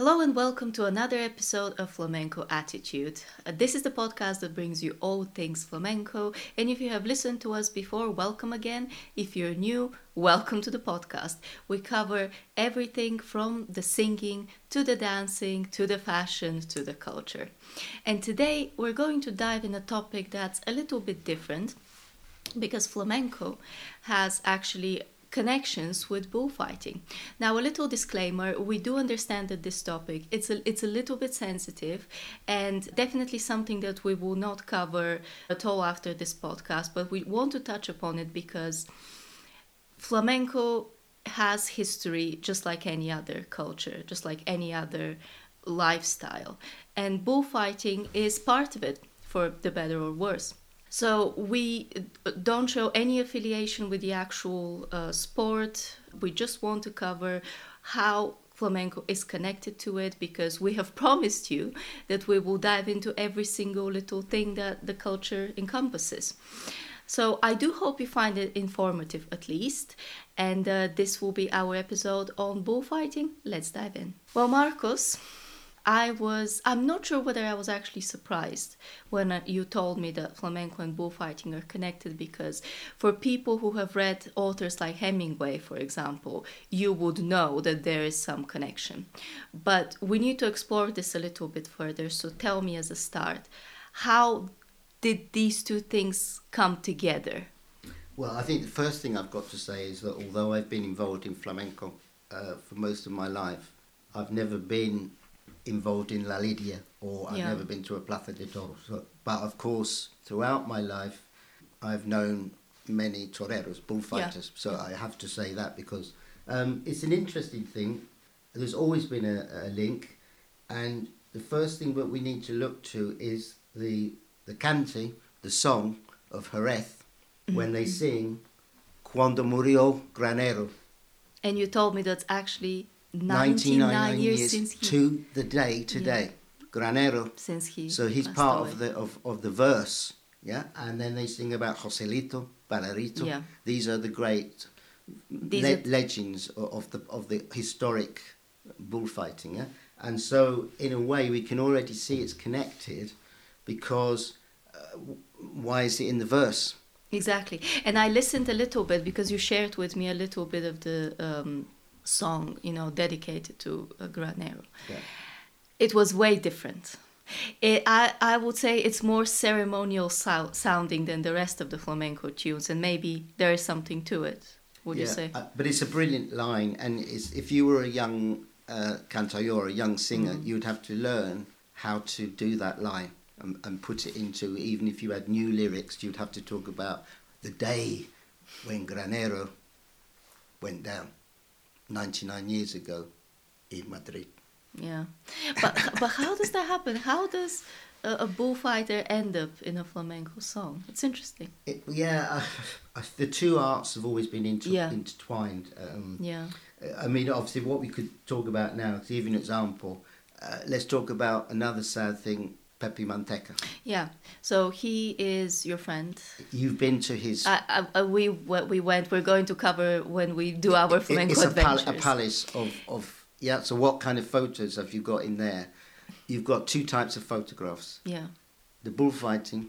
Hello and welcome to another episode of Flamenco Attitude. Uh, this is the podcast that brings you all things flamenco. And if you have listened to us before, welcome again. If you're new, welcome to the podcast. We cover everything from the singing to the dancing to the fashion to the culture. And today we're going to dive in a topic that's a little bit different because flamenco has actually connections with bullfighting. Now, a little disclaimer: we do understand that this topic it's a it's a little bit sensitive, and definitely something that we will not cover at all after this podcast. But we want to touch upon it because flamenco has history just like any other culture, just like any other lifestyle, and bullfighting is part of it, for the better or worse. So we don't show any affiliation with the actual uh, sport. We just want to cover how flamenco is connected to it because we have promised you that we will dive into every single little thing that the culture encompasses. So I do hope you find it informative at least. And uh, this will be our episode on bullfighting. Let's dive in. Well, Marcos, I was, I'm not sure whether I was actually surprised when you told me that flamenco and bullfighting are connected because for people who have read authors like Hemingway, for example, you would know that there is some connection. But we need to explore this a little bit further. So tell me as a start, how did these two things come together? Well, I think the first thing I've got to say is that although I've been involved in flamenco uh, for most of my life, I've never been involved in La Lidia or I've Yeah. never been to a Plaza de Toros. So, but of course, throughout my life, I've known many toreros, bullfighters. So I have to say that because um, it's an interesting thing. There's always been a, a link, and the first thing that we need to look to is the the cante, the song of Jerez, when they sing "Cuando murió Granero." And you told me that's actually 99 99 years, years since he, to the day today. Granero. since he So he's part away. of the of, of the verse, yeah. And then they sing about Joselito, Balarito. Yeah. These are the great le- are- legends of the of the historic bullfighting, yeah. And so, in a way, we can already see it's connected because uh, why is it in the verse? Exactly. And I listened a little bit because you shared with me a little bit of the um, song, you know, dedicated to uh, Granero. Yeah. It was way different. It, I, I would say it's more ceremonial sou- sounding than the rest of the flamenco tunes, and maybe there is something to it. Would you say? uh, but it's a brilliant line, and if you were a young uh, cantaor, a young singer, Mm. you would have to learn how to do that line and, and put it into. Even if you had new lyrics, you'd have to talk about the day when Granero went down, ninety nine years ago, in Madrid. Yeah, but but how does that happen? How does a, a bullfighter end up in a flamenco song? It's interesting. It, yeah, uh, the two arts have always been inter- Yeah. intertwined. Um, Yeah, I mean, obviously, what we could talk about now, to give you an example, uh, let's talk about another sad thing, Pepe Manteca. yeah. So he is your friend. You've been to his. I- uh, we we went. We're going to cover when we do our it- flamenco it's a, pal- a palace of, of. Yeah, so what kind of photos have you got in there? You've got two types of photographs Yeah, the bullfighting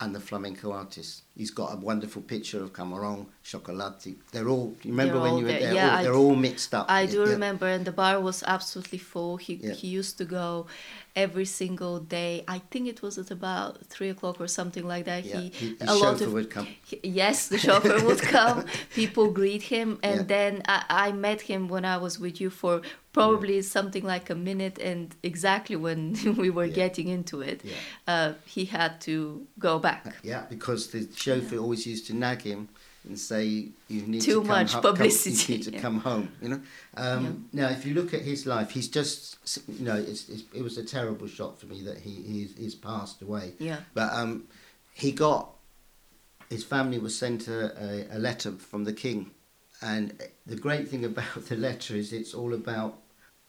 and the flamenco artist. He's got a wonderful picture of Camarón, Chocolate. They're all. You remember They're when you were there. there? Yeah, all, they're d- all mixed up. I do yeah. remember, and the bar was absolutely full. He Yeah. he used to go every single day. I think it was at about three o'clock or something like that. Yeah, He, he- a lot of would come. He- Yes, the chauffeur would come. People greet him, and Yeah. then I, I met him when I was with you for probably something like a minute. And exactly when we were Yeah. getting into it, Yeah. uh, he had to go back. Yeah, because the chauffeur always used to nag him and say, "You need Too to come much ho- come- publicity, you need to yeah. come home." You know. Um, Now, if you look at his life, he's just you know, it's, it's, it was a terrible shock for me that he he's, he's passed away. Yeah. But um, he got his family was sent a, a, a letter from the king, and the great thing about the letter is it's all about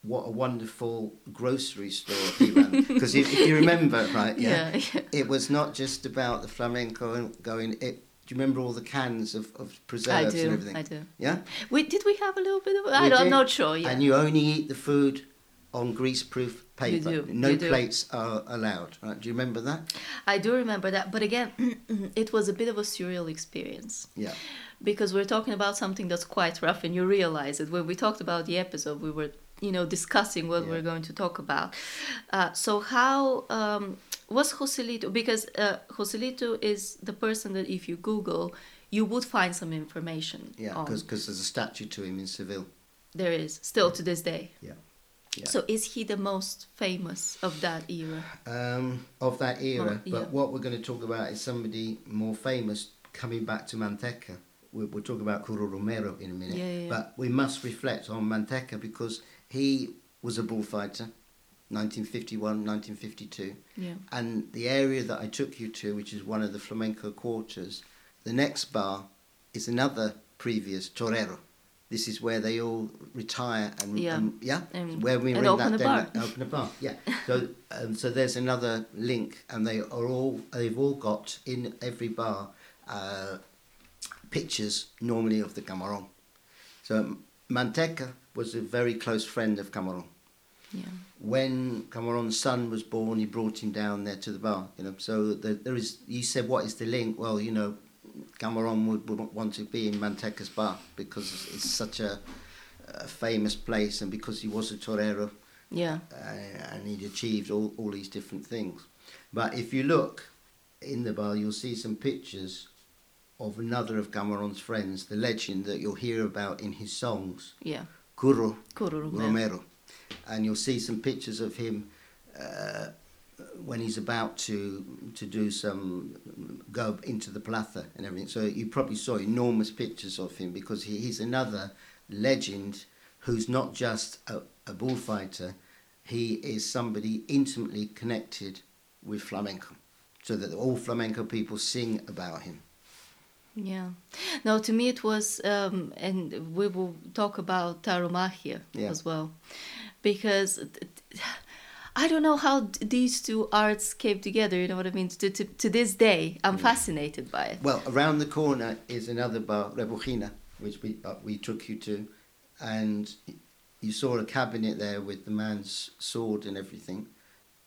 what a wonderful grocery store he ran. Because if, if you remember, right, yeah, Yeah, yeah. it was not just about the flamenco and going. It, do you remember all the cans of, of preserves do. and everything? I do. Yeah, We did we have a little bit of. I We don't, I'm not sure. Yeah. And you only eat the food on greaseproof paper. You do, No you do. plates are allowed. Right? Do you remember that? I do remember that, but again, it was a bit of a surreal experience Yeah. because we're talking about something that's quite rough, and you realize it. When we talked about the episode, we were, you know, discussing what Yeah. we're going to talk about. Uh, so how um, was Joselito? Because uh, Joselito is the person that if you Google, you would find some information Yeah, because there's a statue to him in Seville. There is still to this day. Yeah. Yeah. So is he the most famous of that era? um, of that era. Oh, yeah. But what we're going to talk about is somebody more famous coming back to Manteca. We'll, we'll talk about Curro Romero in a minute. But we must reflect on Manteca because he was a bullfighter, 1951, 1952. Yeah. And the area that I took you to, which is one of the flamenco quarters, the next bar is another previous torero. This is where they all retire and Yeah. and- yeah, And- where we were in open that den- bar. open a bar. Yeah. So um, so there's another link, and they are all they've all got in every bar uh, pictures normally of the Camarón. So Manteca was a very close friend of Camarón Yeah. when Camarón's son was born, he brought him down there to the bar. You know, so there, there is. You said, what is the link? Well, you know, Camarón would, would want to be in Manteca's bar because it's, such a, a famous place, and because he was a torero Yeah. uh, and he'd achieved all, all these different things. But if you look in the bar, you'll see some pictures of another of Camarón's friends, the legend that you'll hear about in his songs, Yeah. Curro Curo Romero. Romero, and you'll see some pictures of him uh, when he's about to to do some go into the plaza and everything. So you probably saw enormous pictures of him because he, he's another legend who's not just a, a bullfighter. He is somebody intimately connected with flamenco, so that all flamenco people sing about him. Yeah. No, to me it was, um, and we will talk about Tauromagia Yeah. as well, because I don't know how these two arts came together. You know what I mean? To, to, to this day, I'm fascinated by it. Well, around the corner is another bar, Rebujina, which we uh, we took you to, and you saw a cabinet there with the man's sword and everything,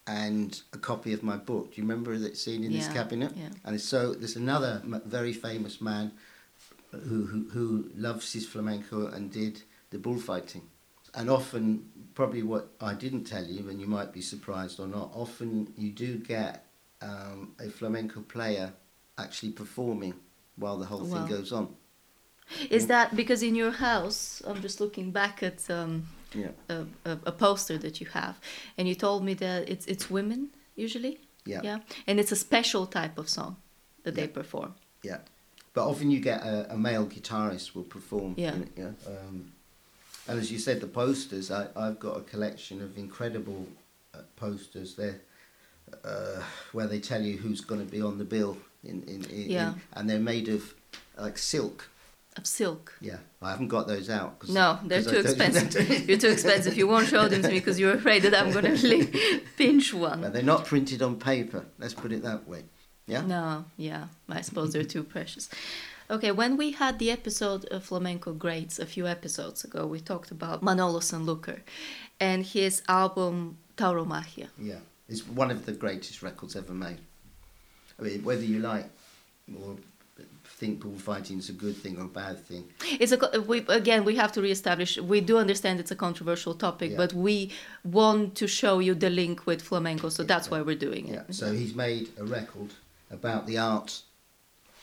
and a copy of my book. Do you remember that scene in this cabinet? yeah. And so there's another very famous man who, who who loves his flamenco and did the bullfighting, and often probably what I didn't tell you, and you might be surprised or not. Often you do get um, a flamenco player actually performing while the whole thing goes on. Is that because in your house, I'm just looking back at um, Yeah. a, a, a poster that you have, and you told me that it's it's women usually. Yeah. Yeah. And it's a special type of song that they perform. Yeah. But often you get a, a male guitarist will perform. Yeah. in yeah. Um, and as you said, the posters, I, I've got a collection of incredible uh, posters there uh, where they tell you who's going to be on the bill. In, in, in, Yeah. in- and they're made of like silk. Of silk. Yeah. I haven't got those out. 'cause- No, they're 'cause too expensive. You're too expensive. You won't show them to me because you're afraid that I'm going to pinch one. But they're not printed on paper. Let's put it that way. Yeah. No, yeah, I suppose they're too precious. Okay, when we had the episode of Flamenco Greats a few episodes ago, we talked about Manolo Sanlúcar and his album Tauromagia. Yeah, it's one of the greatest records ever made. I mean, whether you like or think bullfighting is a good thing or a bad thing, It's a we again we have to reestablish. We do understand it's a controversial topic, Yeah. but we want to show you the link with flamenco, so that's why we're doing it. yeah. So he's made a record about the art,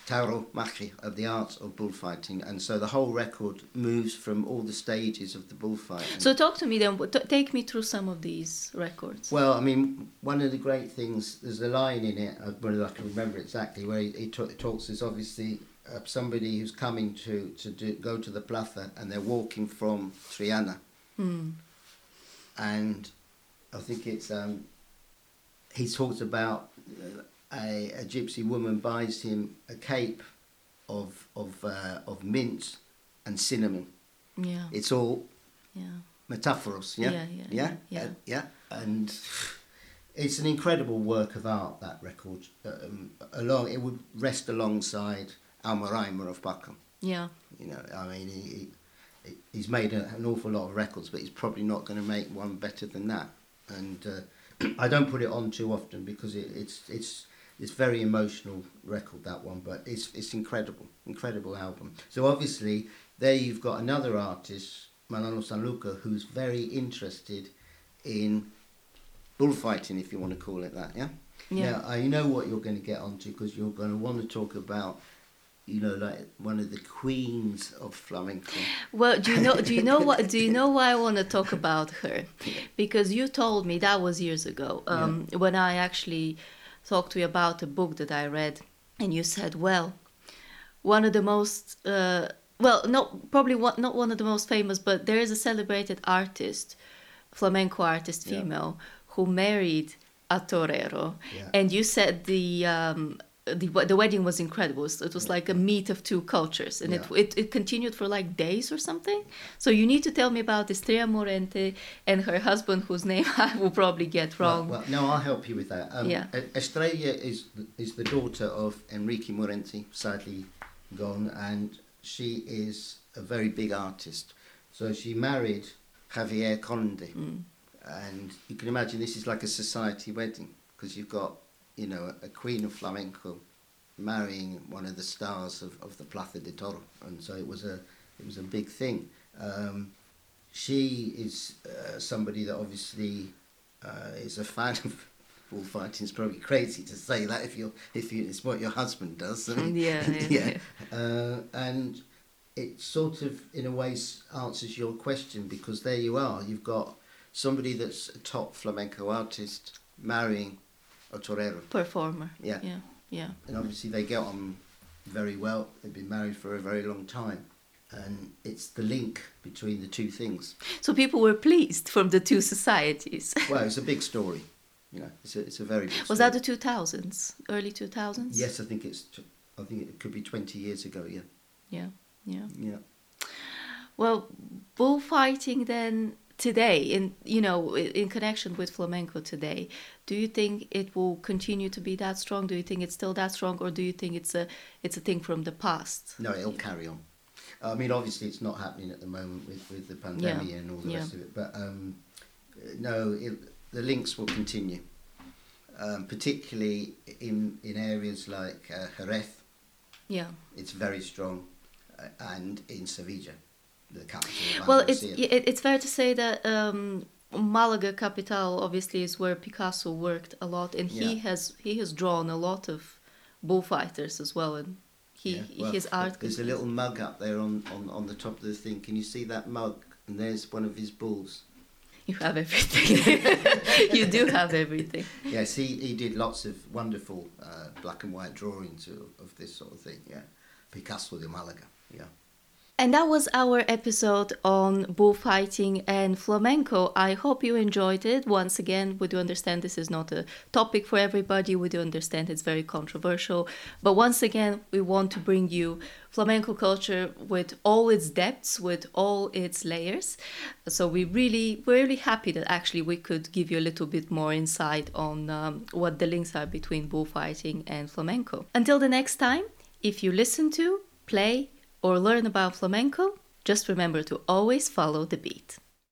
Tauro Machi, of the art of bullfighting, and so the whole record moves from all the stages of the bullfighting. So talk to me then. T- take me through some of these records. Well, I mean, one of the great things, there's a line in it, whether I can remember exactly, where he, he ta- talks is obviously uh, somebody who's coming to, to do, go to the plaza and they're walking from Triana. Hmm. And I think it's, um, he talks about uh, a, a gypsy woman buys him a cape of, of, uh, of mint and cinnamon. Yeah, It's all yeah. metaphoros, yeah? Yeah, yeah, yeah, yeah. Uh, yeah. And it's an incredible work of art, that record. Um, along, it would rest alongside Almoraima of Paco. Yeah. You know, I mean, he, he's made a, an awful lot of records, but he's probably not going to make one better than that. And uh, I don't put it on too often because it, it's it's it's very emotional record that one, but it's it's incredible, incredible album. So obviously there you've got another artist, Manolo Sanlúcar, who's very interested in bullfighting, if you want to call it that. Yeah. Yeah. Now I know what you're going to get onto because you're going to want to talk about you know, like one of the queens of flamenco. Well, do you know? Do you know what? Do you know why I want to talk about her? Because you told me that was years ago um, yeah. when I actually talked to you about a book that I read, and you said, "Well, one of the most, uh, well, not probably one, not one of the most famous, but there is a celebrated artist, flamenco artist, female, yeah. who married." a torero, yeah. and you said the um, the, the wedding was incredible. It was like a meet of two cultures, and yeah. it, it, it continued for like days or something. So you need to tell me about Estrella Morente and her husband, whose name I will probably get wrong. Well, well no, I'll help you with that. Um, yeah. Estrella is is the daughter of Enrique Morente, sadly gone, and she is a very big artist. So she married Javier Conde, mm. and you can imagine this is like a society wedding because you've got you know, a queen of flamenco marrying one of the stars of, of the Plaza de Toro, and so it was a it was a big thing. Um, she is uh, somebody that obviously uh, is a fan of bullfighting. It's probably crazy to say that if you if you it's what your husband does. I mean, yeah, yeah, yeah. yeah. Uh, and it sort of in a way answers your question because there you are. You've got somebody that's a top flamenco artist marrying a torero. Performer. Yeah. Yeah. Yeah. And obviously they get on very well. They've been married for a very long time. And it's the link between the two things. So people were pleased from the two societies. well, it's a big story. You know, it's a, it's a very big Was that the 2000s? Early 2000s? Yes, I think it's, I think it could be 20 years ago, yeah. Yeah, yeah. Yeah. Well, bullfighting then today in you know in connection with flamenco today do you think it will continue to be that strong? Do you think it's still that strong or do you think it's a it's a thing from the past? No it'll carry on. I mean obviously it's not happening at the moment with with the pandemic yeah. and all the yeah. rest of it but um, no it, the links will continue um, particularly in in areas like uh, Jerez. Yeah. It's very strong uh, and in Sevilla the capital. well, it's it, it's fair to say that um, Malaga capital obviously is where Picasso worked a lot, and he yeah. has he has drawn a lot of bullfighters as well, and he yeah. well, his art. There's a little mug up there on, on on the top of the thing. Can you see that mug? And there's one of his bulls. You have everything. you do have everything. Yes, he, he did lots of wonderful uh, black and white drawings of, of this sort of thing. Yeah, Picasso de Malaga. Yeah. And that was our episode on bullfighting and flamenco. I hope you enjoyed it. Once again, we do understand this is not a topic for everybody. We do understand it's very controversial. But once again, we want to bring you flamenco culture with all its depths, with all its layers. So we really, we're really happy that actually we could give you a little bit more insight on um, what the links are between bullfighting and flamenco. Until the next time, if you listen to, play, or learn about flamenco, just remember to always follow the beat.